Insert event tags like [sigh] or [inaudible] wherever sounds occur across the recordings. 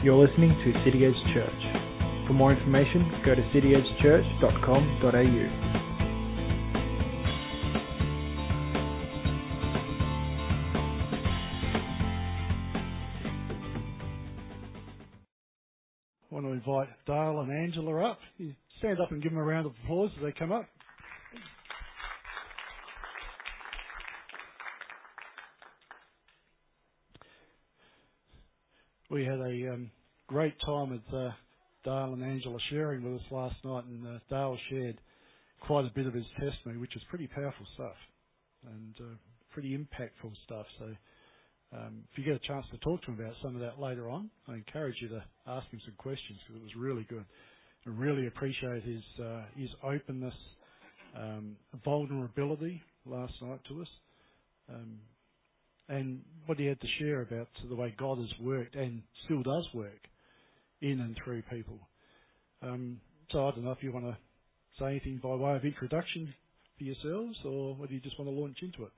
You're listening to City Edge Church. For more information, go to cityedgechurch.com.au. I want to invite Dale and Angela up. You stand up and give them a round of applause as they come up. We had a um, great time with uh, Dale and Angela sharing with us last night, and uh, Dale shared quite a bit of his testimony, which is pretty powerful stuff and uh, pretty impactful stuff. So, um, if you get a chance to talk to him about some of that later on, I encourage you to ask him some questions because it was really good. I really appreciate his uh, his openness, um, vulnerability last night to us. Um, and what he had to share about the way God has worked and still does work in and through people. Um, so I don't know if you want to say anything by way of introduction for yourselves, or whether you just want to launch into it.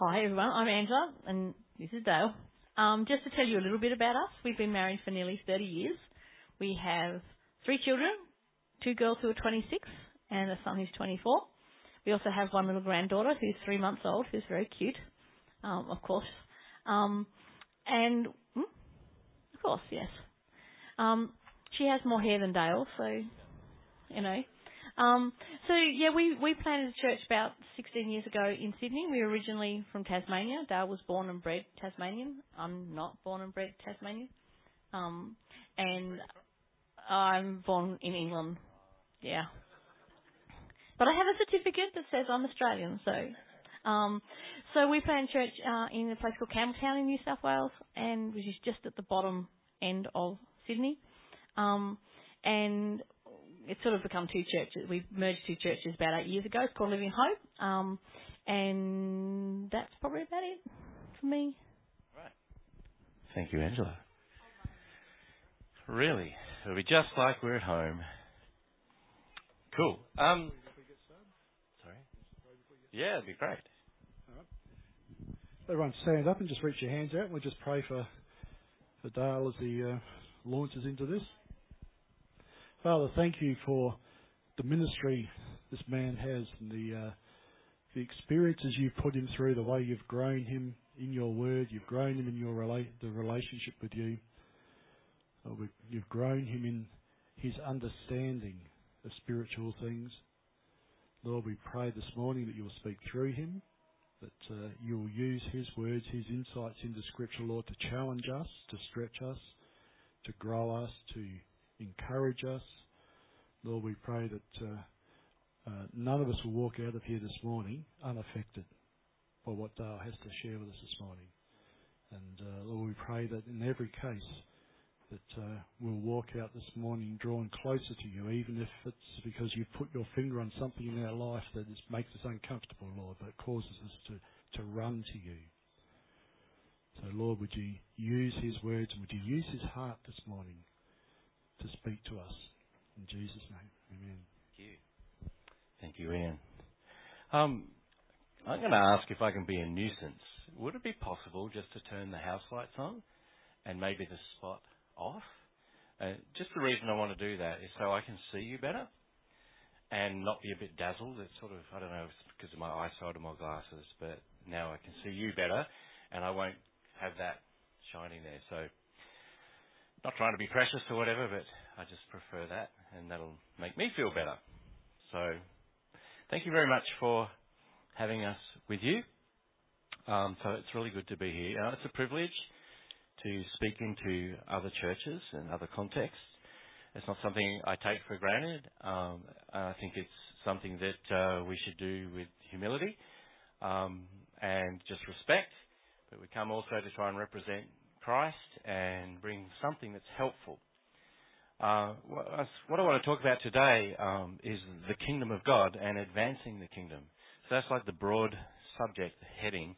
Hi everyone, I'm Angela and this is Dale. Um, just to tell you a little bit about us, we've been married for nearly 30 years. We have three children, two girls who are 26 and a son who's 24. We also have one little granddaughter who's three months old, who's very cute, um, of course. Um, and, hmm? of course, yes. Um, she has more hair than Dale, so, you know. Um, so yeah, we, we planted a church about 16 years ago in Sydney. We were originally from Tasmania. Dale was born and bred Tasmanian. I'm not born and bred Tasmanian. Um, and I'm born in England. Yeah. But I have a certificate that says I'm Australian, so um, so we plan church uh, in a place called Campbelltown in New South Wales, and which is just at the bottom end of Sydney. Um, and it's sort of become two churches. We merged two churches about eight years ago. It's called Living Hope, um, and that's probably about it for me. Right. Thank you, Angela. Really, it'll be just like we're at home. Cool. Um, yeah, it'd be great. Everyone stand up and just reach your hands out and we'll just pray for, for Dale as he uh, launches into this. Father, thank you for the ministry this man has and the uh, the experiences you've put him through, the way you've grown him in your word, you've grown him in your rela- the relationship with you. You've grown him in his understanding of spiritual things. Lord, we pray this morning that you'll speak through him, that uh, you'll use his words, his insights into Scripture, Lord, to challenge us, to stretch us, to grow us, to encourage us. Lord, we pray that uh, uh, none of us will walk out of here this morning unaffected by what Dale has to share with us this morning. And uh, Lord, we pray that in every case, that uh, we'll walk out this morning drawn closer to you, even if it's because you've put your finger on something in our life that is, makes us uncomfortable, Lord, that causes us to, to run to you. So, Lord, would you use his words and would you use his heart this morning to speak to us? In Jesus' name, amen. Thank you. Thank you, Ian. Um, I'm going to ask if I can be a nuisance. Would it be possible just to turn the house lights on and maybe the spot off. Uh, just the reason I want to do that is so I can see you better and not be a bit dazzled. It's sort of, I don't know if it's because of my eyesight or my glasses, but now I can see you better and I won't have that shining there. So, not trying to be precious or whatever, but I just prefer that and that'll make me feel better. So, thank you very much for having us with you. Um, so it's really good to be here. Uh, it's a privilege to speak into other churches and other contexts. It's not something I take for granted. Um, I think it's something that uh, we should do with humility um, and just respect. But we come also to try and represent Christ and bring something that's helpful. Uh, what I want to talk about today um, is the kingdom of God and advancing the kingdom. So that's like the broad subject heading.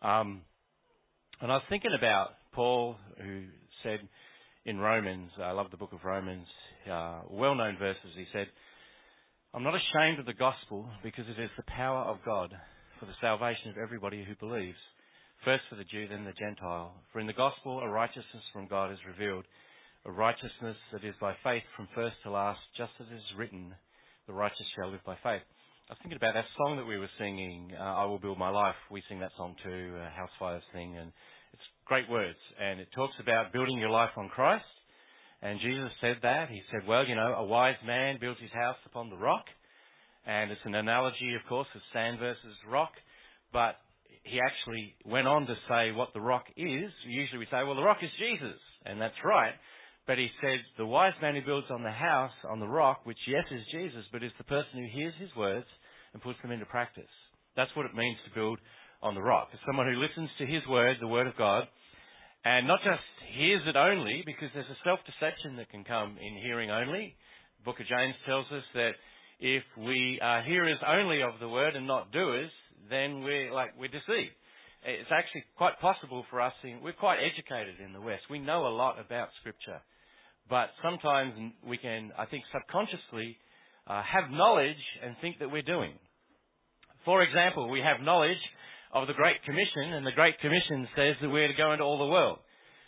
Um, and I was thinking about Paul, who said in Romans, I love the book of Romans, uh, well known verses, he said, I'm not ashamed of the gospel because it is the power of God for the salvation of everybody who believes. first for the Jew, then the Gentile. For in the gospel, a righteousness from God is revealed, a righteousness that is by faith from first to last, just as it is written, the righteous shall live by faith. I was thinking about that song that we were singing, uh, I Will Build My Life. We sing that song too, uh, Housefires thing, and great words. And it talks about building your life on Christ. And Jesus said that. He said, well, you know, a wise man builds his house upon the rock. And it's an analogy, of course, of sand versus rock. But he actually went on to say what the rock is. Usually we say, well, the rock is Jesus. And that's right. But he said, the wise man who builds on the house, on the rock, which yes is Jesus, but is the person who hears his words and puts them into practice. That's what it means to build on the rock. It's someone who listens to his word, the word of God, and not just hears it only, because there's a self-deception that can come in hearing only. The book of James tells us that if we are hearers only of the word and not doers, then we're like we're deceived. It's actually quite possible for us. In, we're quite educated in the West. We know a lot about Scripture, but sometimes we can, I think, subconsciously uh, have knowledge and think that we're doing. For example, we have knowledge of the Great Commission, and the Great Commission says that we're to go into all the world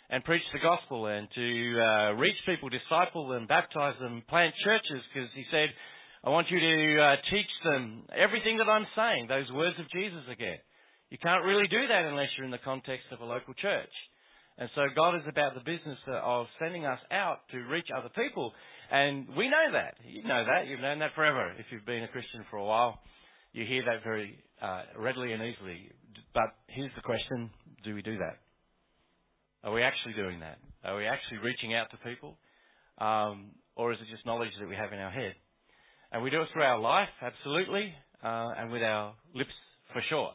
and preach the gospel and to uh, reach people, disciple them, baptize them, plant churches, because he said I want you to uh, teach them everything that I'm saying, those words of Jesus again. You can't really do that unless you're in the context of a local church. And so God is about the business of sending us out to reach other people. And we know that. You know that. You've known that forever. If you've been a Christian for a while, you hear that very uh, readily and easily. But here's the question do we do that? Are we actually doing that? Are we actually reaching out to people? Um, or is it just knowledge that we have in our head? And we do it through our life, absolutely, uh, and with our lips for sure.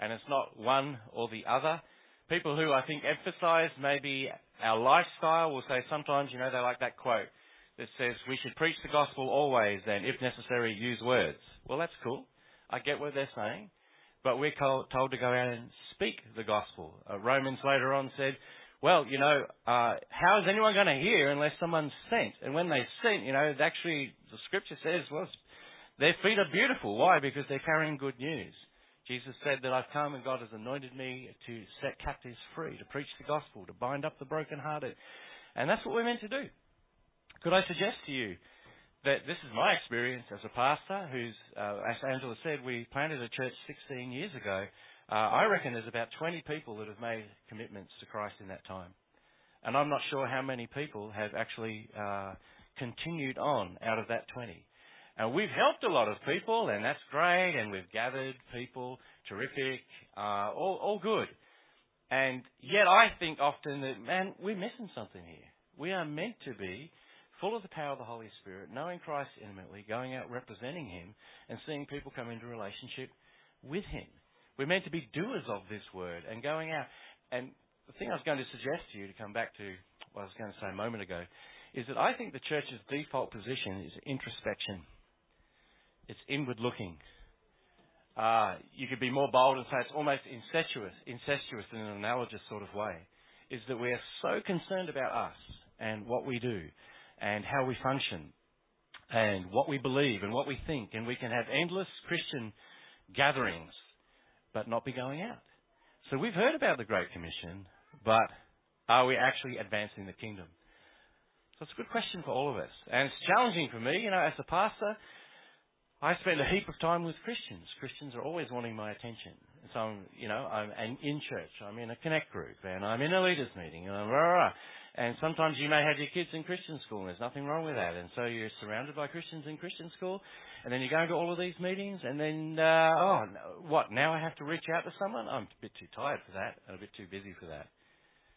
And it's not one or the other. People who I think emphasize maybe our lifestyle will say sometimes, you know, they like that quote that says we should preach the gospel always and if necessary use words. Well, that's cool. I get what they're saying. But we're told to go out and speak the gospel. Uh, Romans later on said, well, you know, uh, how is anyone going to hear unless someone's sent? And when they sent, you know, actually, the scripture says, well, their feet are beautiful. Why? Because they're carrying good news. Jesus said that I've come and God has anointed me to set captives free, to preach the gospel, to bind up the brokenhearted. And that's what we're meant to do. Could I suggest to you that this is my experience as a pastor who's, uh, as Angela said, we planted a church 16 years ago uh, I reckon there's about 20 people that have made commitments to Christ in that time. And I'm not sure how many people have actually uh, continued on out of that 20. And we've helped a lot of people, and that's great, and we've gathered people, terrific, uh, all, all good. And yet I think often that, man, we're missing something here. We are meant to be full of the power of the Holy Spirit, knowing Christ intimately, going out representing Him, and seeing people come into relationship with Him. We're meant to be doers of this word and going out. And the thing I was going to suggest to you to come back to what I was going to say a moment ago is that I think the church's default position is introspection. It's inward looking. Uh, you could be more bold and say it's almost incestuous, incestuous in an analogous sort of way, is that we are so concerned about us and what we do and how we function and what we believe and what we think, and we can have endless Christian gatherings but not be going out. So we've heard about the Great Commission, but are we actually advancing the kingdom? So it's a good question for all of us. And it's challenging for me, you know, as a pastor, I spend a heap of time with Christians. Christians are always wanting my attention. So I'm, you know, I'm in church, I'm in a connect group, and I'm in a leaders meeting, and I'm rah. And sometimes you may have your kids in Christian school, and there's nothing wrong with that. And so you're surrounded by Christians in Christian school, and then you go into all of these meetings, and then, uh, oh, what, now I have to reach out to someone? I'm a bit too tired for that, and a bit too busy for that.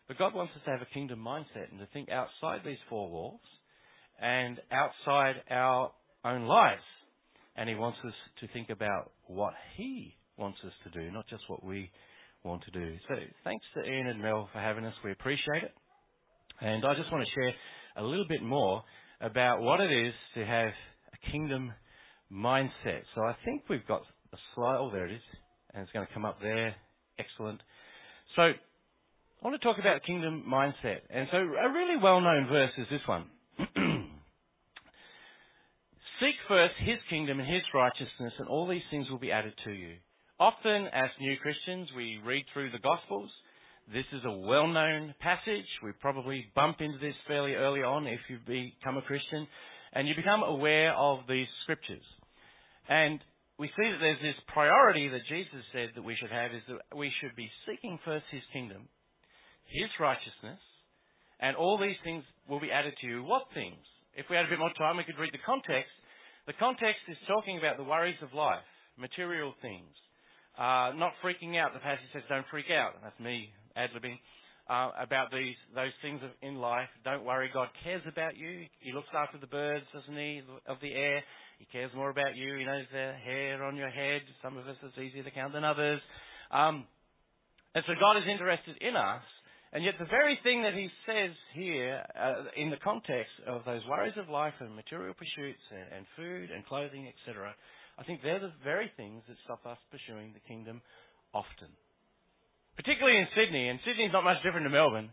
But God wants us to have a kingdom mindset and to think outside these four walls and outside our own lives. And He wants us to think about what He wants us to do, not just what we want to do. So thanks to Ian and Mel for having us. We appreciate it. And I just want to share a little bit more about what it is to have a kingdom mindset. So I think we've got a slide. Oh, there it is. And it's going to come up there. Excellent. So I want to talk about kingdom mindset. And so a really well-known verse is this one. [clears throat] Seek first his kingdom and his righteousness, and all these things will be added to you. Often, as new Christians, we read through the Gospels. This is a well-known passage. We probably bump into this fairly early on if you become a Christian, and you become aware of these scriptures. And we see that there's this priority that Jesus said that we should have is that we should be seeking first His kingdom, His righteousness, and all these things will be added to you. What things? If we had a bit more time, we could read the context. The context is talking about the worries of life, material things. Uh, not freaking out. The passage says, don't freak out. That's me ad-libbing. Uh, about these those things in life. Don't worry, God cares about you. He looks after the birds, doesn't he, of the air. He cares more about you. He knows the hair on your head. Some of us it's easier to count than others. Um, and so God is interested in us. And yet the very thing that he says here, uh, in the context of those worries of life and material pursuits and, and food and clothing, etc., I think they're the very things that stop us pursuing the kingdom often. Particularly in Sydney, and Sydney's not much different to Melbourne,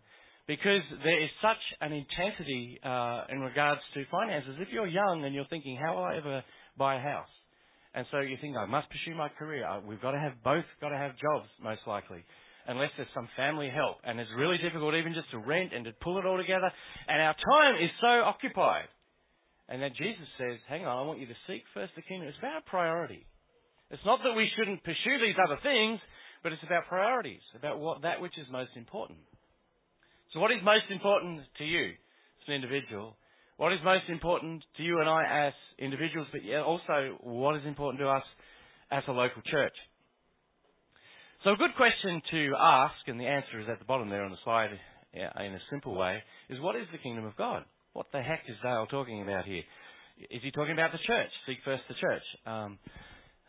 because there is such an intensity uh, in regards to finances. If you're young and you're thinking, how will I ever buy a house? And so you think, I must pursue my career. We've got to have both, got to have jobs, most likely. Unless there's some family help. And it's really difficult even just to rent and to pull it all together. And our time is so occupied. And then Jesus says, hang on, I want you to seek first the kingdom. It's about priority. It's not that we shouldn't pursue these other things, but it's about priorities, about what that which is most important. So what is most important to you as an individual? What is most important to you and I as individuals, but also what is important to us as a local church? So a good question to ask, and the answer is at the bottom there on the slide in a simple way, is what is the kingdom of God? What the heck is Dale talking about here? Is he talking about the church? Seek first the church. Um,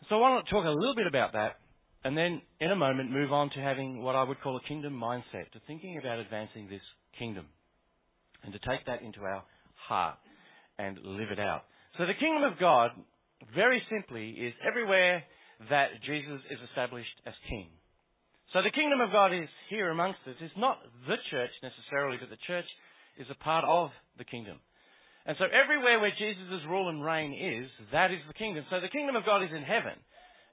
so I want to talk a little bit about that and then in a moment move on to having what I would call a kingdom mindset, to thinking about advancing this kingdom and to take that into our heart and live it out. So the kingdom of God, very simply, is everywhere that Jesus is established as king. So the kingdom of God is here amongst us. It's not the church necessarily, but the church is a part of the kingdom. And so everywhere where Jesus' rule and reign is, that is the kingdom. So the kingdom of God is in heaven.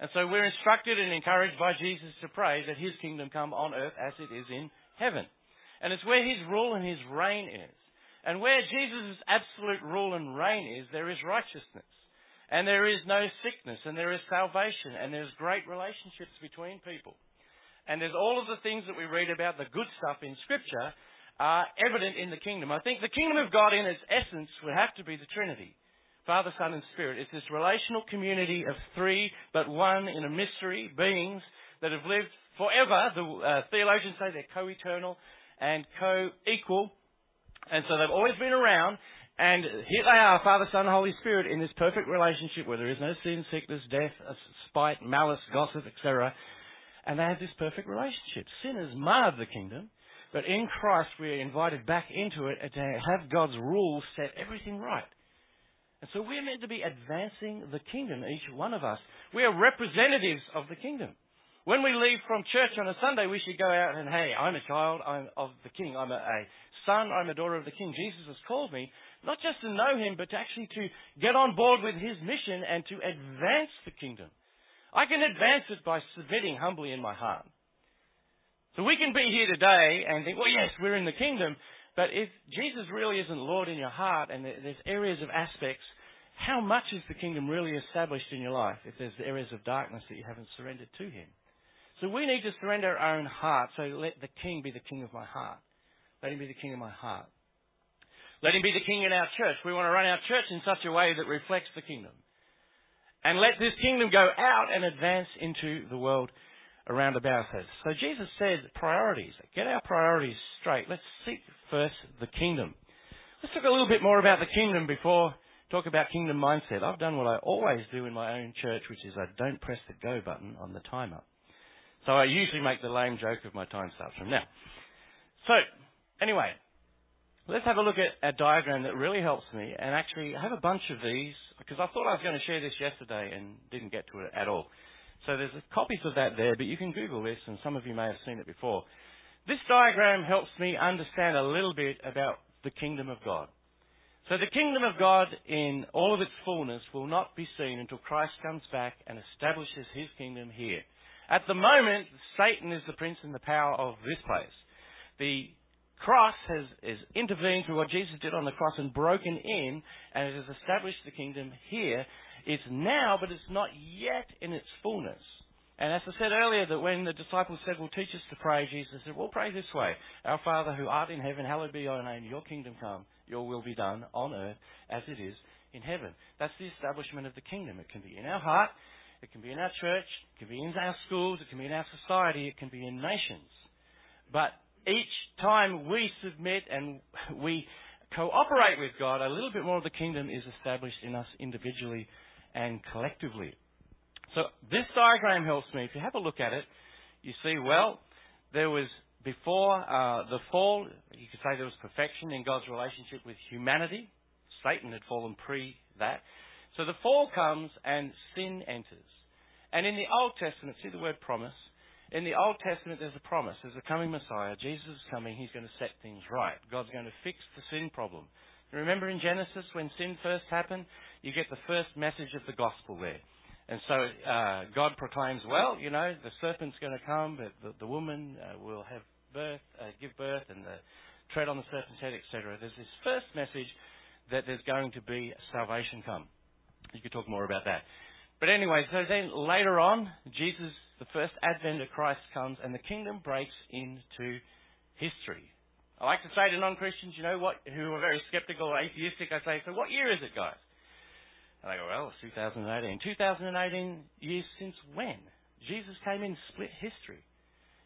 And so we're instructed and encouraged by Jesus to pray that his kingdom come on earth as it is in heaven. And it's where his rule and his reign is. And where Jesus' absolute rule and reign is, there is righteousness. And there is no sickness, and there is salvation, and there's great relationships between people. And there's all of the things that we read about, the good stuff in Scripture, are evident in the kingdom. I think the kingdom of God in its essence would have to be the Trinity. Father, Son, and Spirit. It's this relational community of three, but one in a mystery, beings that have lived forever. The uh, theologians say they're co-eternal and co-equal. And so they've always been around. And here they are, Father, Son, Holy Spirit, in this perfect relationship where there is no sin, sickness, death, uh, spite, malice, gossip, etc. And they have this perfect relationship. Sin has marred the kingdom, but in Christ we are invited back into it to have God's rules set everything right. And so we're meant to be advancing the kingdom, each one of us. We are representatives of the kingdom. When we leave from church on a Sunday, we should go out and, hey, I'm a child I'm of the king. I'm a, a son. I'm a daughter of the king. Jesus has called me, not just to know him, but to actually to get on board with his mission and to advance the kingdom. I can advance it by submitting humbly in my heart. So we can be here today and think, well, yes, we're in the kingdom, but if Jesus really isn't Lord in your heart and there's areas of aspects, how much is the kingdom really established in your life if there's areas of darkness that you haven't surrendered to Him? So we need to surrender our own heart. So let the King be the King of my heart. Let Him be the King of my heart. Let Him be the King in our church. We want to run our church in such a way that reflects the kingdom. And let this kingdom go out and advance into the world around about us. So Jesus said priorities. Get our priorities straight. Let's seek first the kingdom. Let's talk a little bit more about the kingdom before talk about kingdom mindset. I've done what I always do in my own church, which is I don't press the go button on the timer. So I usually make the lame joke of my time starts from now. So, anyway, let's have a look at a diagram that really helps me. And actually, I have a bunch of these because I thought I was going to share this yesterday and didn't get to it at all. So there's copies of that there, but you can Google this, and some of you may have seen it before. This diagram helps me understand a little bit about the kingdom of God. So the kingdom of God in all of its fullness will not be seen until Christ comes back and establishes his kingdom here. At the moment, Satan is the prince and the power of this place. The cross has, has intervened through what Jesus did on the cross and broken in, and it has established the kingdom here. It's now, but it's not yet in its fullness. And as I said earlier, that when the disciples said, Well, teach us to pray, Jesus said, Well, pray this way Our Father who art in heaven, hallowed be your name, your kingdom come, your will be done on earth as it is in heaven. That's the establishment of the kingdom. It can be in our heart, it can be in our church, it can be in our schools, it can be in our society, it can be in nations. But each time we submit and we cooperate with God, a little bit more of the kingdom is established in us individually and collectively. So this diagram helps me. If you have a look at it, you see, well, there was before uh, the fall, you could say there was perfection in God's relationship with humanity. Satan had fallen pre that. So the fall comes and sin enters. And in the Old Testament, see the word promise? In the Old Testament, there's a promise. There's a coming Messiah. Jesus is coming. He's going to set things right. God's going to fix the sin problem. Remember in Genesis, when sin first happened, you get the first message of the gospel there. And so uh, God proclaims, well, you know, the serpent's going to come, but the, the woman uh, will have birth, uh, give birth, and the tread on the serpent's head, etc. There's this first message that there's going to be salvation come. You could talk more about that. But anyway, so then later on, Jesus the first advent of Christ comes and the kingdom breaks into history. I like to say to non-Christians, you know what, who are very skeptical or atheistic, I say, so what year is it, guys? And they go, well, it's 2018. 2018 years since when? Jesus came in split history.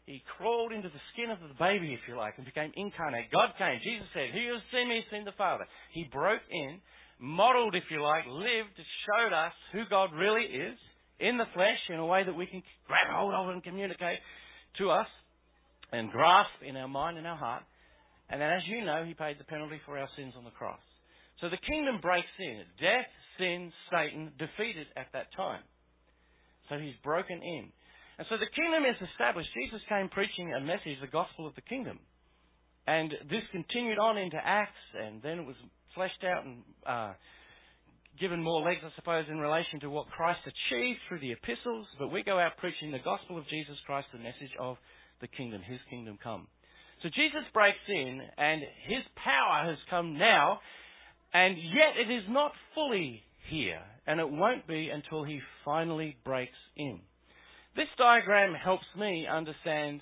He crawled into the skin of the baby, if you like, and became incarnate. God came. Jesus said, Who has seen me, has seen the Father. He broke in, modeled, if you like, lived, showed us who God really is, in the flesh in a way that we can grab hold of and communicate to us and grasp in our mind and our heart. And then, as you know, he paid the penalty for our sins on the cross. So the kingdom breaks in. Death, sin, Satan defeated at that time. So he's broken in. And so the kingdom is established. Jesus came preaching a message, the gospel of the kingdom. And this continued on into Acts, and then it was fleshed out and uh, given more legs, I suppose, in relation to what Christ achieved through the epistles, but we go out preaching the gospel of Jesus Christ, the message of the kingdom, his kingdom come. So Jesus breaks in, and his power has come now, and yet it is not fully here, and it won't be until he finally breaks in. This diagram helps me understand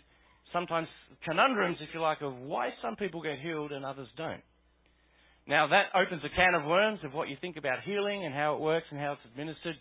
sometimes conundrums, if you like, of why some people get healed and others don't. Now that opens a can of worms of what you think about healing and how it works and how it's administered.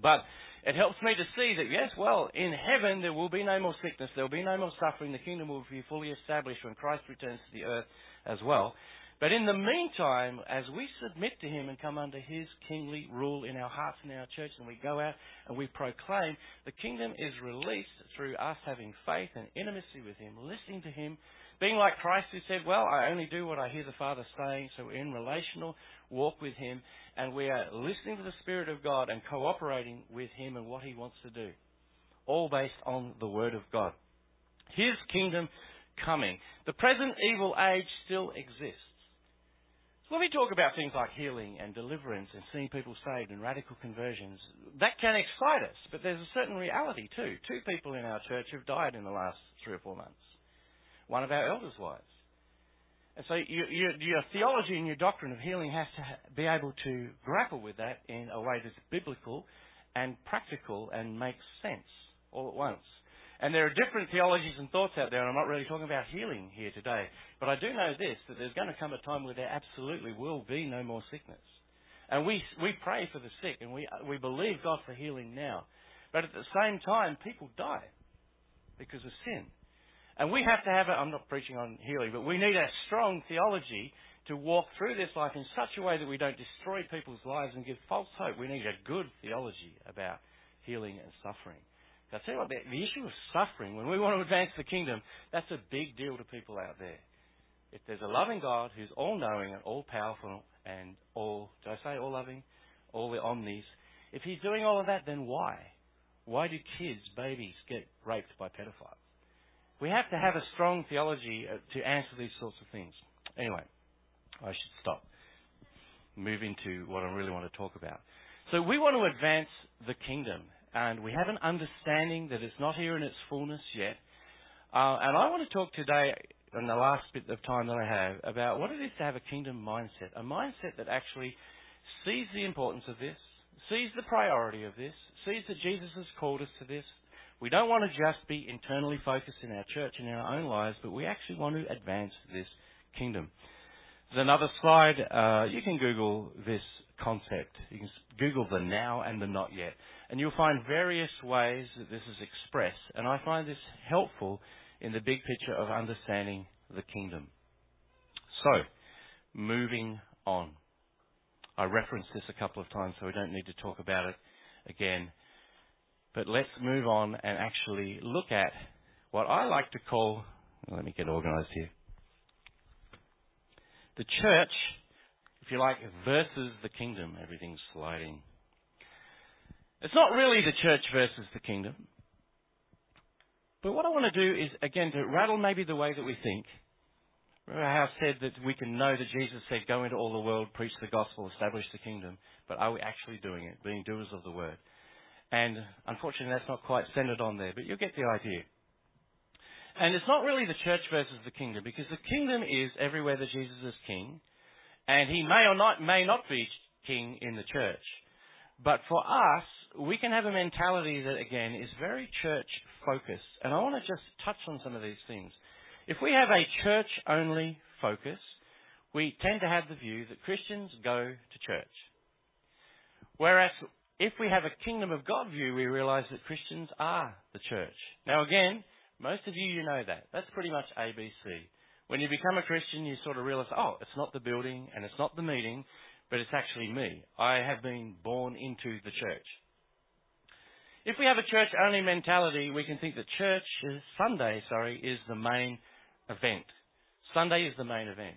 But it helps me to see that yes, well, in heaven there will be no more sickness, there will be no more suffering, the kingdom will be fully established when Christ returns to the earth as well. But in the meantime, as we submit to Him and come under His kingly rule in our hearts and our church, and we go out and we proclaim, the kingdom is released through us having faith and intimacy with Him, listening to Him, being like Christ who said, Well, I only do what I hear the Father saying, so we're in relational walk with Him, and we are listening to the Spirit of God and cooperating with Him and what He wants to do. All based on the Word of God. His kingdom coming. The present evil age still exists. So when we talk about things like healing and deliverance and seeing people saved and radical conversions, that can excite us, but there's a certain reality too. Two people in our church have died in the last three or four months one of our elders' wives. And so your, your, your, theology and your doctrine of healing has to be able to grapple with that in a way that's biblical and practical and makes sense all at once. And there are different theologies and thoughts out there, and I'm not really talking about healing here today. But I do know this, that there's going to come a time where there absolutely will be no more sickness. And we, we pray for the sick, and we, we believe God for healing now. But at the same time, people die because of sin. And we have to have it, I'm not preaching on healing, but we need a strong theology to walk through this life in such a way that we don't destroy people's lives and give false hope. We need a good theology about healing and suffering. I tell you what, the, issue of suffering, when we want to advance the kingdom, that's a big deal to people out there. If there's a loving God who's all knowing and all powerful and all, did I say all loving? All the omnis. If he's doing all of that, then why? Why do kids, babies, get raped by pedophiles? We have to have a strong theology uh, to answer these sorts of things. Anyway, I should stop. Move into what I really want to talk about. So we want to advance the kingdom. and we have an understanding that it's not here in its fullness yet. Uh, and I want to talk today, in the last bit of time that I have, about what it is to have a kingdom mindset. A mindset that actually sees the importance of this, sees the priority of this, sees that Jesus has called us to this. We don't want to just be internally focused in our church and in our own lives, but we actually want to advance this kingdom. There's another slide. Uh, you can Google this concept. You can Google the now and the not yet. And you'll find various ways that this is expressed. And I find this helpful in the big picture of understanding the kingdom. So, moving on. I referenced this a couple of times, so we don't need to talk about it again. But let's move on and actually look at what I like to call, let me get organized here. The church, if you like, versus the kingdom. Everything's sliding. It's not really the church versus the kingdom. But what I want to do is, again, to rattle maybe the way that we think. Remember how I said that we can know that Jesus said, go into all the world, preach the gospel, establish the kingdom. But are we actually doing it, being doers of the word? And unfortunately, that's not quite centered on there, but you'll get the idea. And it's not really the church versus the kingdom, because the kingdom is everywhere that Jesus is king, and he may or not may not be king in the church. But for us, we can have a mentality that again is very church focused. And I want to just touch on some of these things. If we have a church only focus, we tend to have the view that Christians go to church. Whereas if we have a kingdom of God view, we realize that Christians are the church. Now again, most of you, you know that. That's pretty much ABC. When you become a Christian, you sort of realize, oh, it's not the building and it's not the meeting, but it's actually me. I have been born into the church. If we have a church only mentality, we can think that church is, Sunday, sorry, is the main event. Sunday is the main event.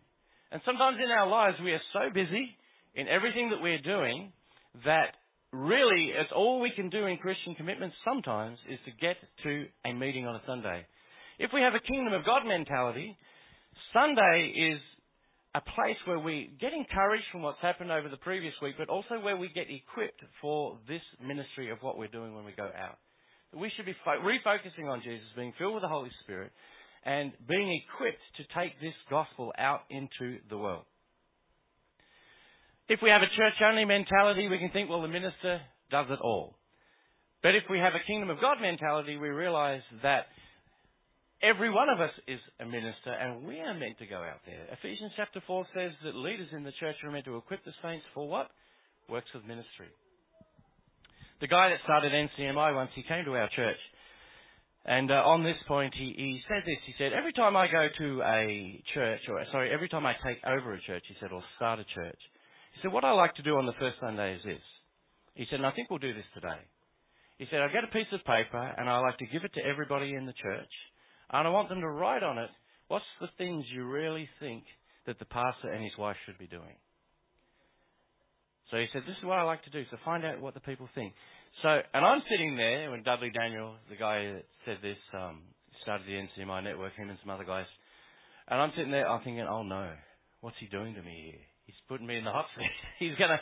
And sometimes in our lives we are so busy in everything that we're doing that really, it's all we can do in Christian commitments sometimes is to get to a meeting on a Sunday. If we have a kingdom of God mentality, Sunday is a place where we get encouraged from what's happened over the previous week, but also where we get equipped for this ministry of what we're doing when we go out. We should be fo- refocusing on Jesus, being filled with the Holy Spirit, and being equipped to take this gospel out into the world. If we have a church only mentality, we can think, well, the minister does it all. But if we have a kingdom of God mentality, we realize that every one of us is a minister and we are meant to go out there. Ephesians chapter 4 says that leaders in the church are meant to equip the saints for what? Works of ministry. The guy that started NCMI once, he came to our church. And uh, on this point, he, he said this. He said, every time I go to a church, or sorry, every time I take over a church, he said, or start a church, said, what I like to do on the first Sunday is this. He said, and I think we'll do this today. He said, I get a piece of paper and I like to give it to everybody in the church and I want them to write on it what's the things you really think that the pastor and his wife should be doing. So he said, this is what I like to do. So find out what the people think. So, and I'm sitting there when Dudley Daniel, the guy that said this, um, started the NCMI network, him and some other guys, and I'm sitting there, I'm thinking, oh no, what's he doing to me here? He's putting me in the hot seat. [laughs] He's to,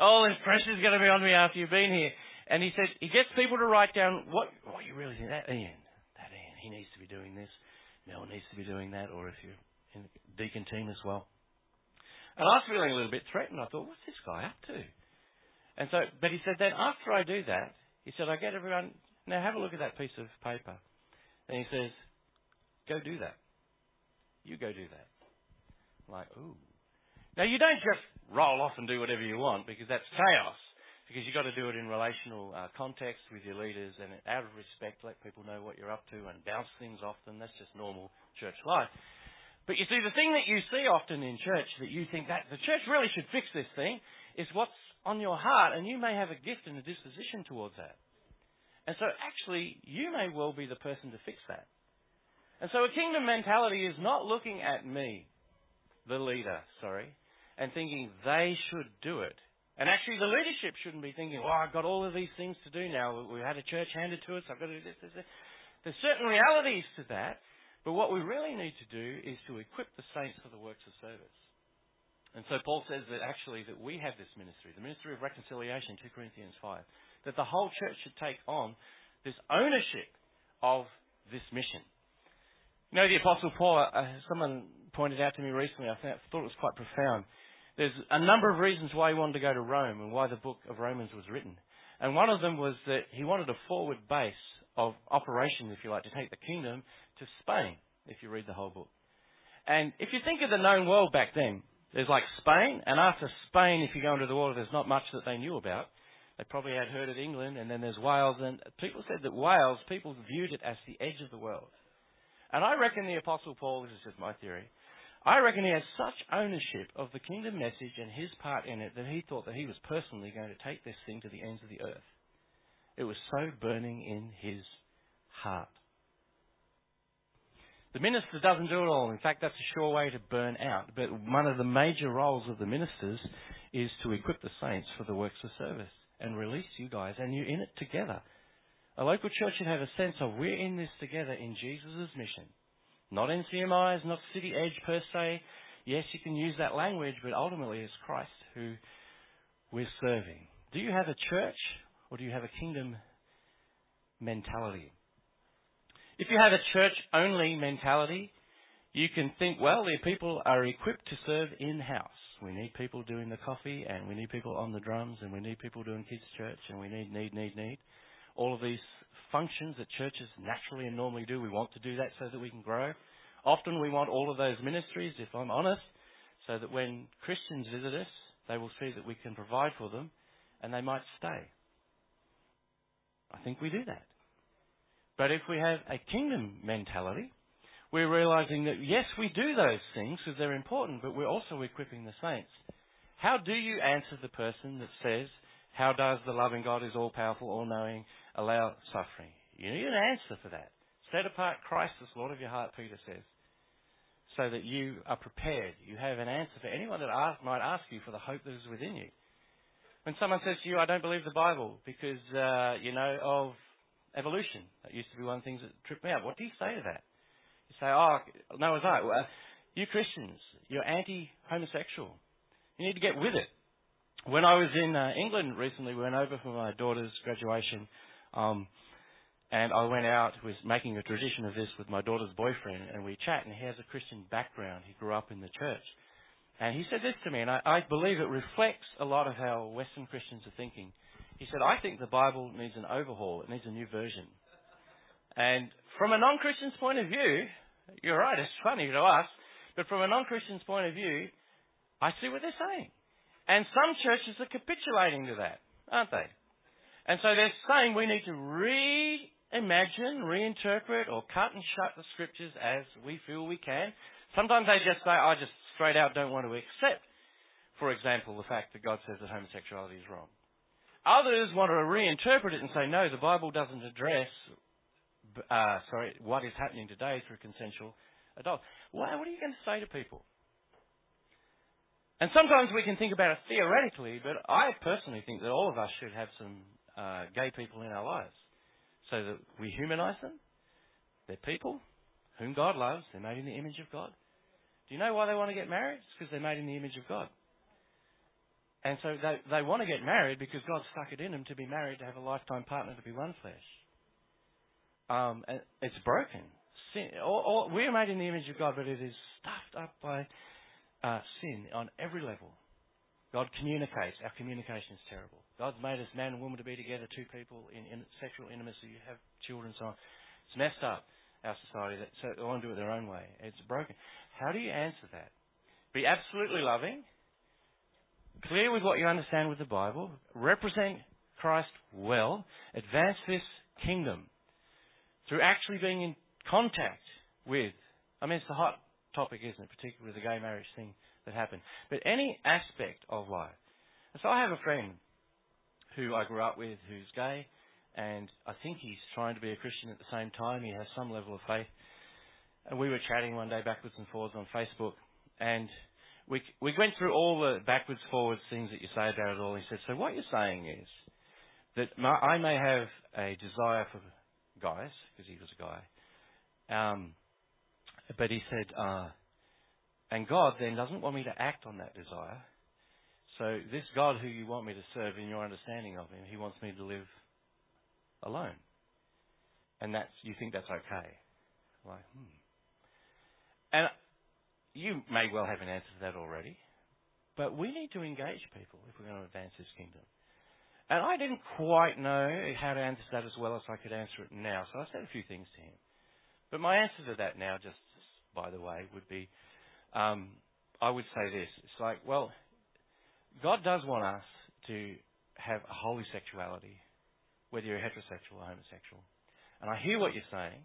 all this pressure's to be on me after you've been here. And he said, he gets people to write down what, what you really think. That Ian, that Ian, he needs to be doing this. Mel needs to be doing that. Or if you're in the deacon team as well. And I was feeling a little bit threatened. I thought, what's this guy up to? And so, but he said, then after I do that, he said, I get everyone, now have a look at that piece of paper. And he says, go do that. You go do that. I'm like, ooh. Now, you don't just roll off and do whatever you want because that's chaos. Because you've got to do it in relational uh, context with your leaders and out of respect, let people know what you're up to and bounce things off them. That's just normal church life. But you see, the thing that you see often in church that you think that the church really should fix this thing is what's on your heart, and you may have a gift and a disposition towards that. And so, actually, you may well be the person to fix that. And so, a kingdom mentality is not looking at me, the leader, sorry, and thinking they should do it. And actually, the leadership shouldn't be thinking, "Well, I've got all of these things to do now. We've had a church handed to us. I've got to do this, this, this." There's certain realities to that, but what we really need to do is to equip the saints for the works of service. And so Paul says that actually that we have this ministry, the ministry of reconciliation, 2 Corinthians 5, that the whole church should take on this ownership of this mission. You know, the Apostle Paul, uh, someone pointed out to me recently, I thought it was quite profound. There's a number of reasons why he wanted to go to Rome and why the book of Romans was written. And one of them was that he wanted a forward base of operation, if you like, to take the kingdom to Spain, if you read the whole book. And if you think of the known world back then, there's like Spain, and after Spain, if you go into the water, there's not much that they knew about. They probably had heard of England, and then there's Wales, and people said that Wales, people viewed it as the edge of the world. And I reckon the Apostle Paul, this is just my theory, I reckon he has such ownership of the kingdom message and his part in it that he thought that he was personally going to take this thing to the ends of the earth. It was so burning in his heart. The minister doesn't do it all. In fact, that's a sure way to burn out. But one of the major roles of the ministers is to equip the saints for the works of service and release you guys, and you're in it together. A local church should have a sense of we're in this together in Jesus' mission. Not NCMIs, not City Edge per se. Yes, you can use that language, but ultimately it's Christ who we're serving. Do you have a church or do you have a kingdom mentality? If you have a church only mentality, you can think, well, the people are equipped to serve in house. We need people doing the coffee, and we need people on the drums, and we need people doing kids' church, and we need, need, need, need. All of these functions that churches naturally and normally do, we want to do that so that we can grow. Often we want all of those ministries, if I'm honest, so that when Christians visit us, they will see that we can provide for them, and they might stay. I think we do that. But if we have a kingdom mentality, we're realizing that yes, we do those things because they're important, but we're also equipping the saints. How do you answer the person that says, How does the loving God who's all powerful, all knowing, allow suffering? You need an answer for that. Set apart Christ as Lord of your heart, Peter says, so that you are prepared. You have an answer for anyone that ask, might ask you for the hope that is within you. When someone says to you, I don't believe the Bible because, uh, you know, of evolution. That used to be one of the things that tripped me out. What do you say to that? You say, oh, no, it's not. Well, you Christians, you're anti-homosexual. You need to get with it. When I was in uh, England recently, we went over for my daughter's graduation, um, and I went out, was making a tradition of this with my daughter's boyfriend, and we chat, and he has a Christian background. He grew up in the church. And he said this to me, and I, I believe it reflects a lot of how Western Christians are thinking. He said, I think the Bible needs an overhaul. It needs a new version. And from a non-Christian's point of view, you're right, it's funny to us, but from a non-Christian's point of view, I see what they're saying. And some churches are capitulating to that, aren't they? And so they're saying we need to reimagine, reinterpret, or cut and shut the scriptures as we feel we can. Sometimes they just say, I just straight out don't want to accept, for example, the fact that God says that homosexuality is wrong. Others want to reinterpret it and say, no, the Bible doesn't address, uh, sorry, what is happening today through consensual adults. What, what are you going to say to people? And sometimes we can think about it theoretically, but I personally think that all of us should have some uh, gay people in our lives so that we humanize them. They're people whom God loves. They're made in the image of God. Do you know why they want to get married? It's because they're made in the image of God. And so they, they want to get married because God stuck it in them to be married, to have a lifetime partner, to be one flesh. Um, and it's broken. Sin, or, or, we're made in the image of God, but it is stuffed up by uh, sin on every level. God communicates. Our communication is terrible. God's made us man and woman to be together, two people in, in sexual intimacy, you have children, so on. It's messed up, our society. That, so they want to do it their own way. It's broken. How do you answer that? Be absolutely loving clear with what you understand with the Bible, represent Christ well, advance this kingdom through actually being in contact with, I mean, it's a hot topic, isn't it? Particularly with the gay marriage thing that happened. But any aspect of life. And so I have a friend who I grew up with who's gay, and I think he's trying to be a Christian at the same time. He has some level of faith. And we were chatting one day backwards and forwards on Facebook, and we, we went through all the backwards, forwards things that you say about it all. He said, so what you're saying is that my, I may have a desire for guys, because he was a guy, um, but he said, uh, and God then doesn't want me to act on that desire. So this God who you want me to serve in your understanding of him, he wants me to live alone. And that's, you think that's okay. Like, hmm. And you may well have an answer to that already, but we need to engage people if we're going to advance this kingdom. And I didn't quite know how to answer that as well as I could answer it now, so I said a few things to him. But my answer to that now, just by the way, would be um, I would say this. It's like, well, God does want us to have a holy sexuality, whether you're heterosexual or homosexual. And I hear what you're saying,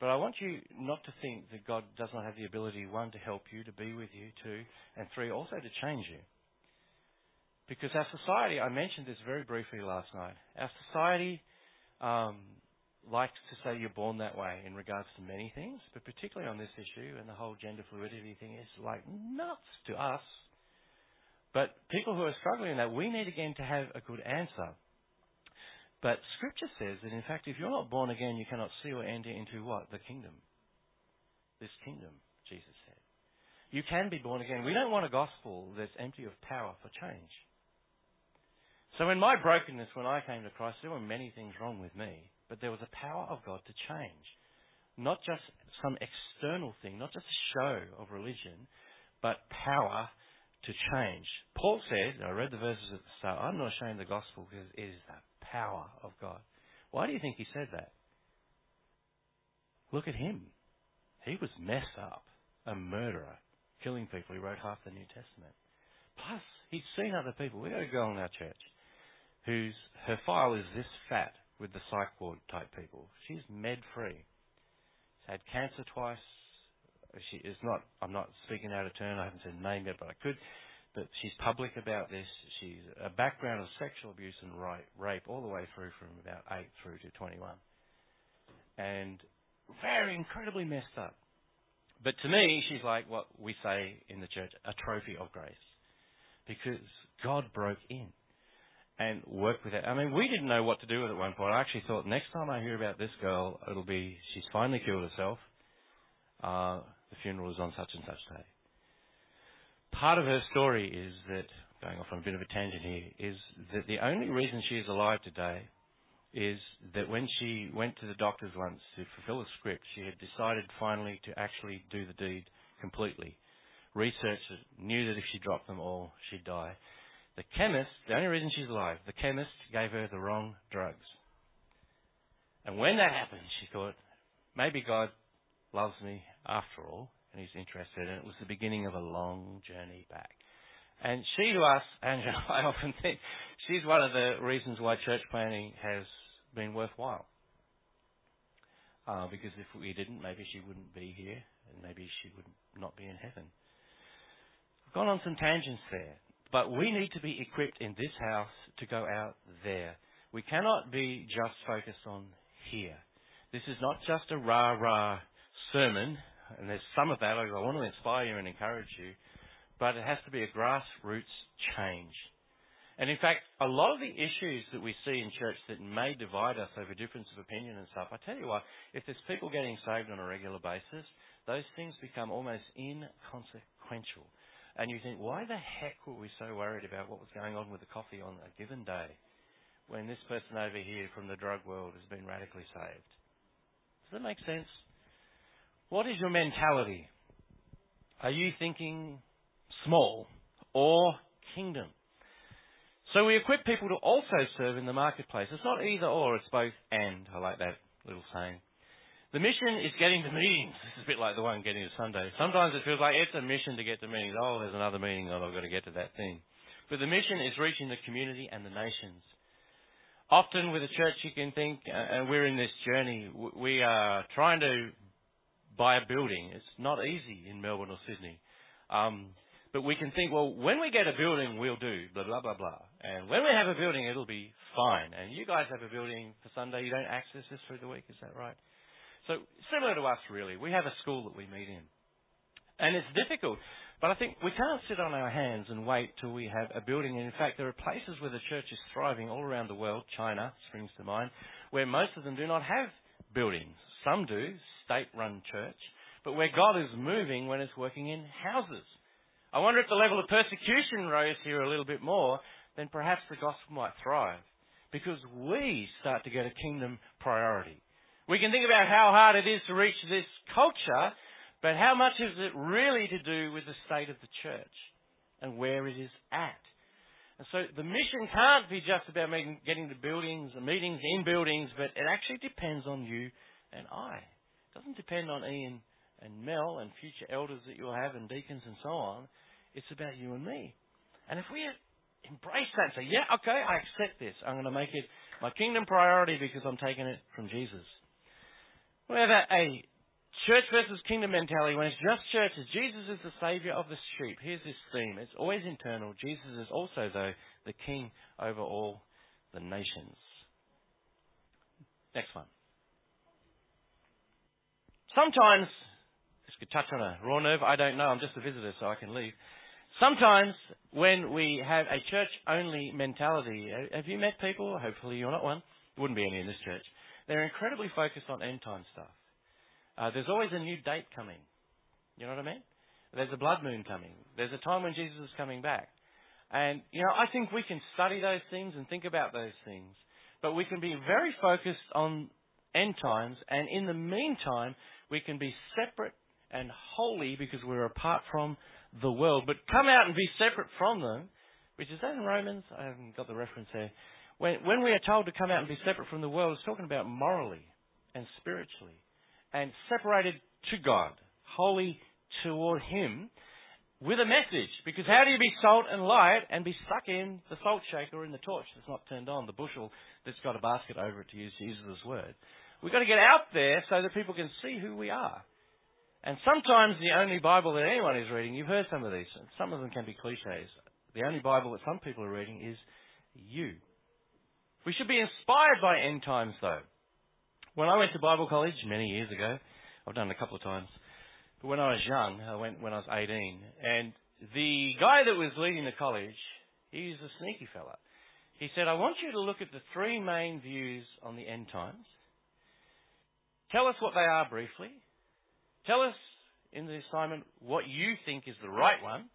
but I want you not to think that God does not have the ability, one, to help you, to be with you, two, and three, also to change you. Because our society, I mentioned this very briefly last night, our society um, likes to say you're born that way in regards to many things, but particularly on this issue and the whole gender fluidity thing is like nuts to us. But people who are struggling in that, we need again to have a good answer. But Scripture says that in fact, if you're not born again, you cannot see or enter into what? The kingdom. This kingdom, Jesus said. You can be born again. We don't want a gospel that's empty of power for change. So in my brokenness, when I came to Christ, there were many things wrong with me, but there was a power of God to change. Not just some external thing, not just a show of religion, but power to change. Paul says, I read the verses at the start, I'm not ashamed of the gospel because it is the power of God. Why do you think he said that? Look at him. He was messed up, a murderer, killing people. He wrote half the New Testament. Plus, he'd seen other people. We got a girl in our church whose her file is this fat with the psych ward type people. She's med free. She's had cancer twice. She is not. I'm not speaking out of turn. I haven't said name yet, but I could. But she's public about this. She's a background of sexual abuse and rape all the way through from about eight through to 21, and very incredibly messed up. But to me, she's like what we say in the church, a trophy of grace, because God broke in and work with it. I mean, we didn't know what to do with it at one point. I actually thought next time I hear about this girl, it'll be she's finally killed herself. Uh, the funeral is on such and such day. Part of her story is that, going off on a bit of a tangent here, is that the only reason she is alive today is that when she went to the doctors once to fulfill a script, she had decided finally to actually do the deed completely. Researched it, knew that if she dropped them all, she'd die. The chemist, the only reason she's alive, the chemist gave her the wrong drugs. And when that happened, she thought, maybe God loves me after all, and He's interested. And it was the beginning of a long journey back. And she to us, Angela, [laughs] I often think, she's one of the reasons why church planting has been worthwhile. Uh, because if we didn't, maybe she wouldn't be here, and maybe she would not be in heaven. I've gone on some tangents there. But we need to be equipped in this house to go out there. We cannot be just focused on here. This is not just a rah rah sermon, and there's some of that. I want to inspire you and encourage you, but it has to be a grassroots change. And in fact, a lot of the issues that we see in church that may divide us over difference of opinion and stuff, I tell you what, if there's people getting saved on a regular basis, those things become almost inconsequential. And you think, why the heck were we so worried about what was going on with the coffee on a given day when this person over here from the drug world has been radically saved? Does that make sense? What is your mentality? Are you thinking small or kingdom? So we equip people to also serve in the marketplace. It's not either or, it's both and. I like that little saying. The mission is getting to meetings. This is a bit like the one getting to Sunday. Sometimes it feels like it's a mission to get to meetings. Oh, there's another meeting. Oh, I've got to get to that thing. But the mission is reaching the community and the nations. Often with a church, you can think, uh, and we're in this journey, we are trying to buy a building. It's not easy in Melbourne or Sydney. Um, but we can think, well, when we get a building, we'll do blah, blah, blah, blah. And when we have a building, it'll be fine. And you guys have a building for Sunday. You don't access this through the week. Is that right? So similar to us, really. We have a school that we meet in. And it's difficult. But I think we can't sit on our hands and wait till we have a building. And in fact, there are places where the church is thriving all around the world. China springs to mind, where most of them do not have buildings. Some do, state-run church. But where God is moving when it's working in houses. I wonder if the level of persecution rose here a little bit more, then perhaps the gospel might thrive. Because we start to get a kingdom priority. We can think about how hard it is to reach this culture, but how much is it really to do with the state of the church and where it is at? And so the mission can't be just about getting to buildings and meetings in buildings, but it actually depends on you and I. It doesn't depend on Ian and Mel and future elders that you'll have and deacons and so on. It's about you and me. And if we embrace that and say, yeah, okay, I accept this. I'm going to make it my kingdom priority because I'm taking it from Jesus. We have a, a church versus kingdom mentality when it's just churches. Jesus is the savior of the sheep. Here's this theme. It's always internal. Jesus is also, though, the king over all the nations. Next one. Sometimes, this could touch on a raw nerve, I don't know, I'm just a visitor so I can leave. Sometimes when we have a church only mentality, have you met people? Hopefully you're not one. Wouldn't be any in this church. They're incredibly focused on end time stuff. Uh, there's always a new date coming. You know what I mean? There's a blood moon coming. There's a time when Jesus is coming back. And, you know, I think we can study those things and think about those things. But we can be very focused on end times. And in the meantime, we can be separate and holy because we're apart from the world, but come out and be separate from them, which is that in Romans? I haven't got the reference there. When, when we are told to come out and be separate from the world, it's talking about morally and spiritually and separated to God, holy toward Him, with a message. Because how do you be salt and light and be stuck in the salt shaker in the torch that's not turned on, the bushel that's got a basket over it, to use Jesus' word? We've got to get out there so that people can see who we are. And sometimes the only Bible that anyone is reading, you've heard some of these, some of them can be cliches. The only Bible that some people are reading is you. We should be inspired by end times though. When I went to Bible college many years ago, I've done it a couple of times, but when I was young, I went when I was 18, and the guy that was leading the college, he's a sneaky fella. He said, I want you to look at the three main views on the end times. Tell us what they are briefly, Tell us in the assignment what you think is the right one.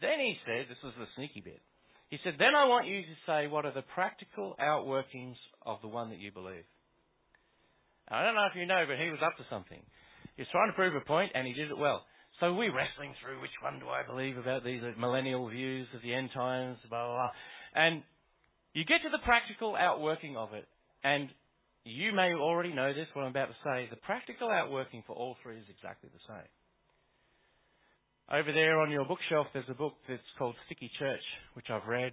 Then he said, this was the sneaky bit. He said, then I want you to say what are the practical outworkings of the one that you believe. I don't know if you know, but he was up to something. He was trying to prove a point, and he did it well. So we're wrestling through which one do I believe about these millennial views of the end times, blah, blah, blah. And you get to the practical outworking of it, and you may already know this, what I'm about to say. The practical outworking for all three is exactly the same. Over there on your bookshelf, there's a book that's called Sticky Church, which I've read.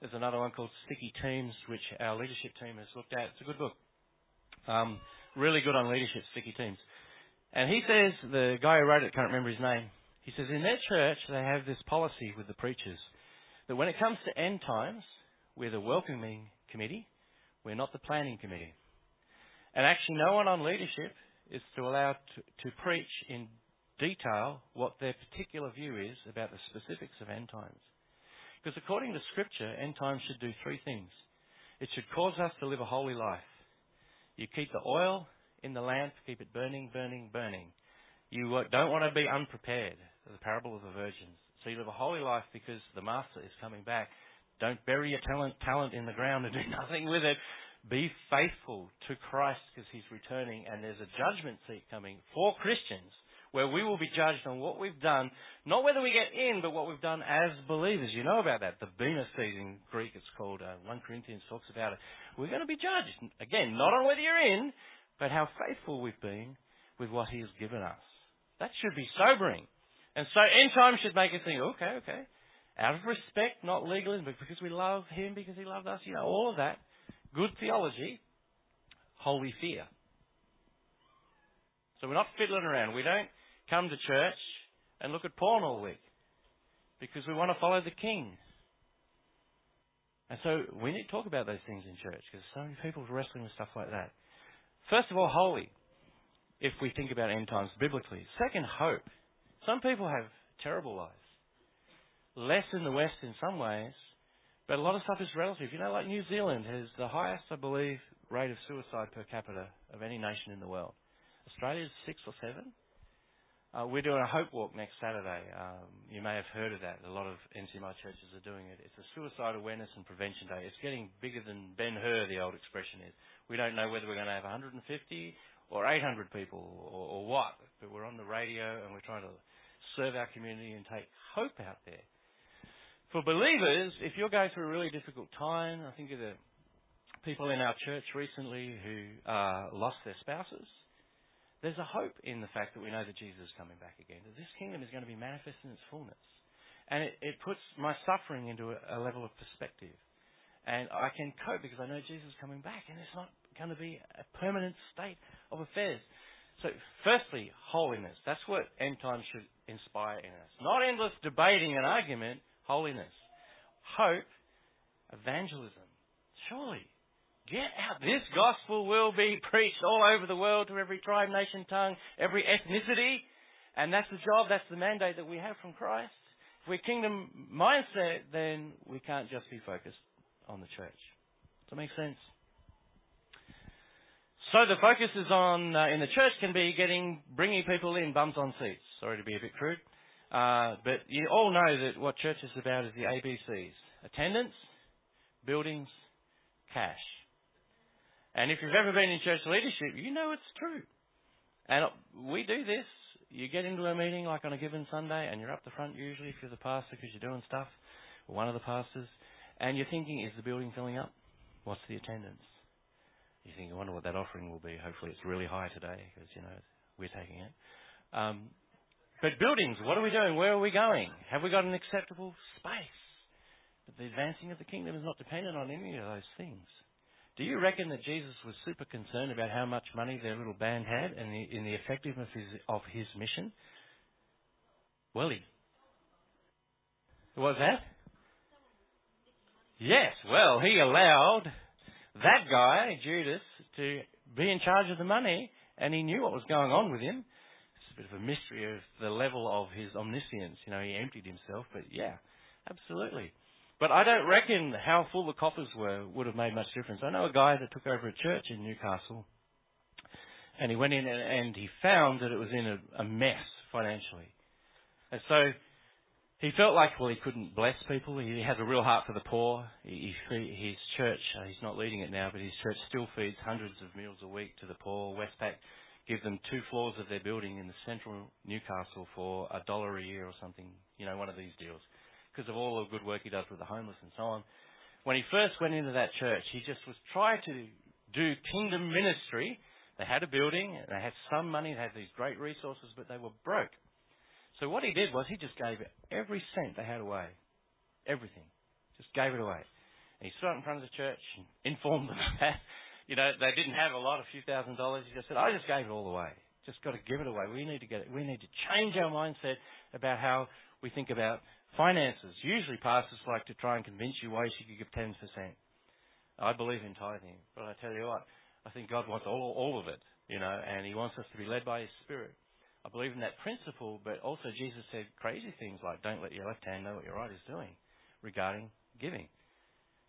There's another one called Sticky Teams, which our leadership team has looked at. It's a good book. Um, really good on leadership, Sticky Teams. And he says, the guy who wrote it, can't remember his name, he says, in their church, they have this policy with the preachers that when it comes to end times, we're the welcoming committee, we're not the planning committee. And actually, no one on leadership is to allow to, to preach in detail what their particular view is about the specifics of end times. Because according to Scripture, end times should do three things. It should cause us to live a holy life. You keep the oil in the lamp, keep it burning, burning, burning. You uh, don't want to be unprepared. The parable of the virgins. So you live a holy life because the master is coming back. Don't bury your talent, talent in the ground and do [laughs] nothing with it. Be faithful to Christ because He's returning, and there's a judgment seat coming for Christians where we will be judged on what we've done, not whether we get in, but what we've done as believers. You know about that. The Bema seat in Greek, it's called, uh, 1 Corinthians talks about it. We're going to be judged. Again, not on whether you're in, but how faithful we've been with what He has given us. That should be sobering. And so end time should make us think, okay, okay. Out of respect, not legalism, but because we love Him, because He loved us, you know, all of that good theology, holy fear. So we're not fiddling around. We don't come to church and look at porn all week because we want to follow the king. And so we need to talk about those things in church because so many people are wrestling with stuff like that. First of all, holy, if we think about end times biblically. Second, hope. Some people have terrible lives. Less in the West in some ways, but a lot of stuff is relative. You know, like New Zealand has the highest, I believe, rate of suicide per capita of any nation in the world. Australia's six or seven. Uh, we're doing a hope walk next Saturday. Um, you may have heard of that. A lot of NCMI churches are doing it. It's a suicide awareness and prevention day. It's getting bigger than Ben Hur, the old expression is. We don't know whether we're going to have 150 or 800 people or, or what, but we're on the radio and we're trying to serve our community and take hope out there. For believers, if you're going through a really difficult time, I think of the people in our church recently who uh, lost their spouses there's a hope in the fact that we know that Jesus is coming back again, that this kingdom is going to be manifest in its fullness. And it, it puts my suffering into a, a level of perspective. And I can cope because I know Jesus is coming back and it's not going to be a permanent state of affairs. So, firstly, holiness. That's what end times should inspire in us. Not endless debating and argument, holiness. Hope, evangelism. Surely, Get out. This gospel will be [laughs] preached all over the world to every tribe, nation, tongue, every ethnicity. And that's the job, that's the mandate that we have from Christ. If we're kingdom mindset, then we can't just be focused on the church. Does that make sense? So the focus is on uh, in the church can be getting bringing people in bums on seats. Sorry to be a bit crude, uh, but you all know that what church is about is the ABCs: attendance, buildings, cash. And if you've ever been in church leadership, you know it's true. And we do this. You get into a meeting like on a given Sunday, and you're up the front usually if you're the pastor because you're doing stuff, or one of the pastors, and you're thinking, is the building filling up? What's the attendance? You think, I wonder what that offering will be. Hopefully it's really high today because, you know, we're taking it. Um, but buildings, what are we doing? Where are we going? Have we got an acceptable space? But the advancing of the kingdom is not dependent on any of those things. Do you reckon that Jesus was super concerned about how much money their little band had and the, in the effectiveness of his, of his mission? Well, he. Was that? Yes, well, he allowed that guy, Judas, to be in charge of the money, and he knew what was going on with him. It's a bit of a mystery of the level of his omniscience. You know, he emptied himself, but yeah, absolutely. But I don't reckon how full the coffers were would have made much difference. I know a guy that took over a church in Newcastle, and he went in and, and he found that it was in a, a mess financially. And so he felt like, well, he couldn't bless people. He has a real heart for the poor. He, he, his church, uh, he's not leading it now, but his church still feeds hundreds of meals a week to the poor. Westpac give them two floors of their building in the central Newcastle for a dollar a year or something. You know, one of these deals because of all the good work he does with the homeless and so on. When he first went into that church, he just was trying to do kingdom ministry. They had a building, they had some money, they had these great resources, but they were broke. So what he did was he just gave every cent they had away. Everything. Just gave it away. And he stood up in front of the church and [laughs] informed them that, you know, they didn't have a lot, a few thousand dollars. He just said, I just gave it all away. Just got to give it away. We need to get it. We need to change our mindset about how we think about Finances. Usually pastors like to try and convince you why you should give 10%. I believe in tithing, but I tell you what, I think God wants all, all of it, you know, and He wants us to be led by His Spirit. I believe in that principle, but also Jesus said crazy things like, don't let your left hand know what your right is doing regarding giving.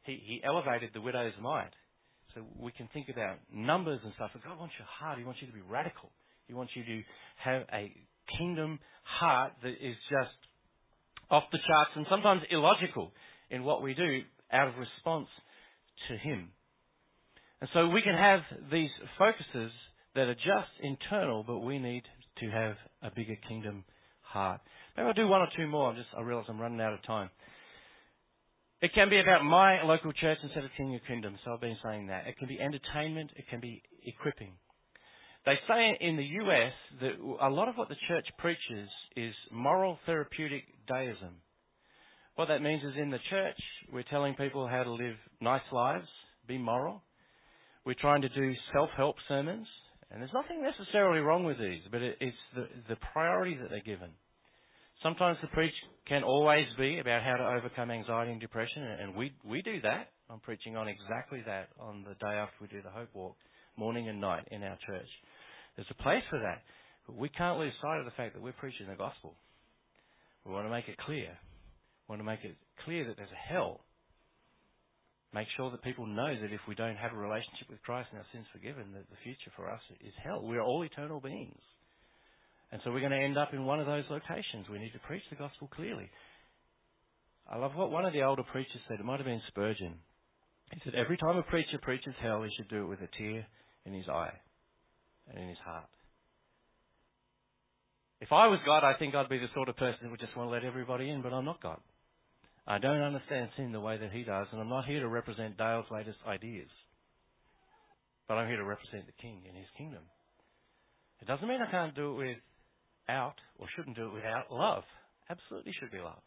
He, he elevated the widow's mite. So we can think about numbers and stuff, but God wants your heart. He wants you to be radical. He wants you to have a kingdom heart that is just off the charts and sometimes illogical in what we do out of response to Him. And so we can have these focuses that are just internal, but we need to have a bigger kingdom heart. Maybe I'll do one or two more. I just I realise I'm running out of time. It can be about my local church instead of King of Kingdom. So I've been saying that. It can be entertainment. It can be equipping. They say in the US that a lot of what the church preaches is moral therapeutic deism. What that means is in the church, we're telling people how to live nice lives, be moral. We're trying to do self-help sermons, and there's nothing necessarily wrong with these, but it's the, the priority that they're given. Sometimes the preach can always be about how to overcome anxiety and depression, and we, we do that. I'm preaching on exactly that on the day after we do the Hope Walk, morning and night in our church. There's a place for that. But we can't lose sight of the fact that we're preaching the gospel. We want to make it clear. We want to make it clear that there's a hell. Make sure that people know that if we don't have a relationship with Christ and our sins forgiven, that the future for us is hell. We're all eternal beings. And so we're going to end up in one of those locations. We need to preach the gospel clearly. I love what one of the older preachers said. It might have been Spurgeon. He said, Every time a preacher preaches hell, he should do it with a tear in his eye and in his heart. If I was God, I think I'd be the sort of person who would just want to let everybody in, but I'm not God. I don't understand sin the way that he does, and I'm not here to represent Dale's latest ideas. But I'm here to represent the King and his kingdom. It doesn't mean I can't do it without, or shouldn't do it without love. Absolutely should be love.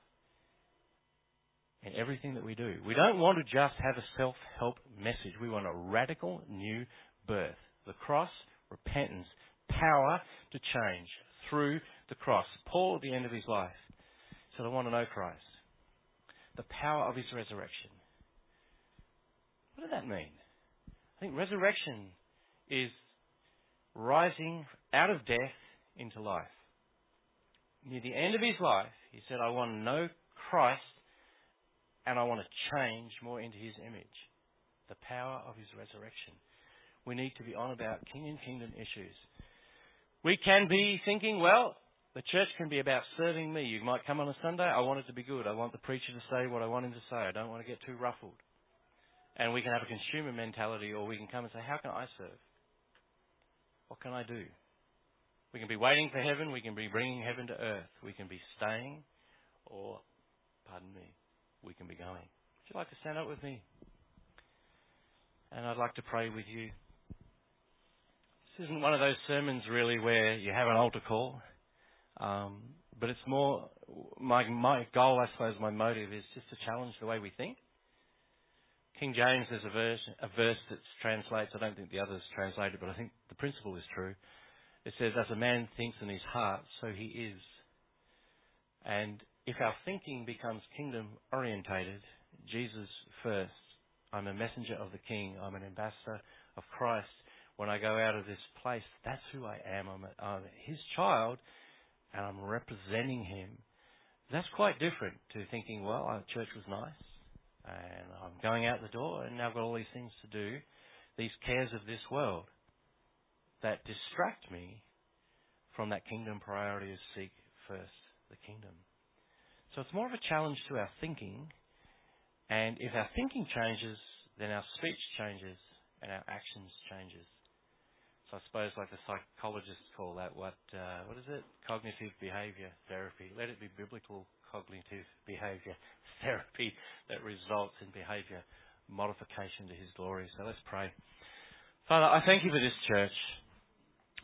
In everything that we do. We don't want to just have a self-help message. We want a radical new birth. The cross, repentance, power to change through the cross. Paul, at the end of his life, said, I want to know Christ. The power of his resurrection. What does that mean? I think resurrection is rising out of death into life. Near the end of his life, he said, I want to know Christ and I want to change more into his image. The power of his resurrection. We need to be on about king and kingdom issues. We can be thinking, well, the church can be about serving me. You might come on a Sunday, I want it to be good. I want the preacher to say what I want him to say. I don't want to get too ruffled. And we can have a consumer mentality, or we can come and say, How can I serve? What can I do? We can be waiting for heaven, we can be bringing heaven to earth, we can be staying, or, pardon me, we can be going. Would you like to stand up with me? And I'd like to pray with you. This isn't one of those sermons really where you have an altar call, um, but it's more my my goal, I suppose, my motive is just to challenge the way we think. King James, there's a verse, a verse that translates, I don't think the others translated, but I think the principle is true. It says, as a man thinks in his heart, so he is. And if our thinking becomes kingdom orientated, Jesus first, I'm a messenger of the King, I'm an ambassador of Christ. When I go out of this place, that's who I am. I'm, a, I'm his child, and I'm representing him. That's quite different to thinking, well, church was nice and I'm going out the door, and now I've got all these things to do, these cares of this world that distract me from that kingdom priority of seek first the kingdom. So it's more of a challenge to our thinking, and if our thinking changes, then our speech changes and our actions changes. So I suppose, like the psychologists call that, what uh, what is it? Cognitive behavior therapy. Let it be biblical cognitive behavior [laughs] therapy that results in behavior modification to His glory. So let's pray. Father, I thank you for this church.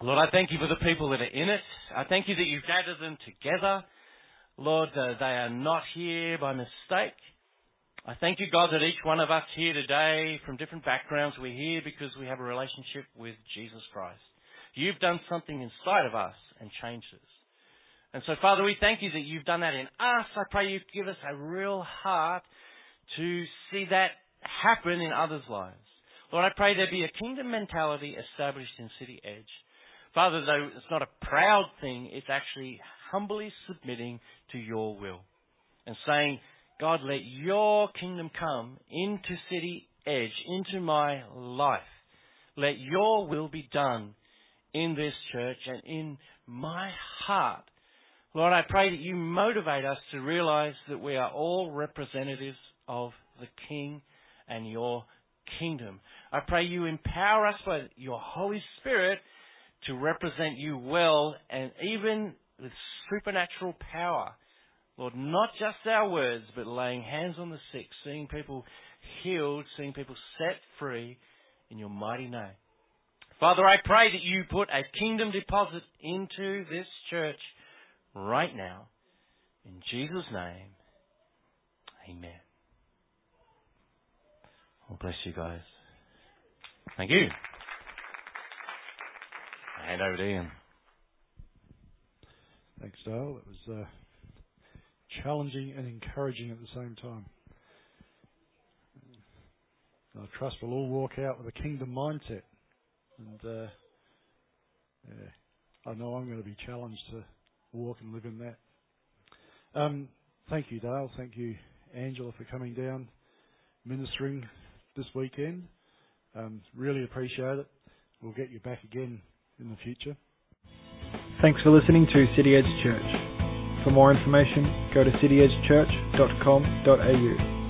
Lord, I thank you for the people that are in it. I thank you that you've gathered them together. Lord, uh, they are not here by mistake. I thank you, God, that each one of us here today from different backgrounds, we're here because we have a relationship with Jesus Christ. You've done something inside of us and changed us. And so, Father, we thank you that you've done that in us. I pray you give us a real heart to see that happen in others' lives. Lord, I pray there be a kingdom mentality established in City Edge. Father, though it's not a proud thing, it's actually humbly submitting to your will and saying, God, let your kingdom come into City Edge, into my life. Let your will be done in this church and in my heart Lord, I pray that you motivate us to realize that we are all representatives of the King and your kingdom. I pray you empower us by your Holy Spirit to represent you well and even with supernatural power. Lord, not just our words, but laying hands on the sick, seeing people healed, seeing people set free in your mighty name. Father, I pray that you put a kingdom deposit into this church right now. In Jesus' name, amen. Well, bless you guys. Thank you. Hand over to Ian. Thanks, Dale. It was uh, challenging and encouraging at the same time. I trust we'll all walk out with a kingdom mindset. And uh, yeah, I know I'm going to be challenged to walk and live in that. Um, thank you, Dale. Thank you, Angela, for coming down, ministering this weekend. Um, really appreciate it. We'll get you back again in the future. Thanks for listening to City Edge Church. For more information, go to cityedgechurch.com.au.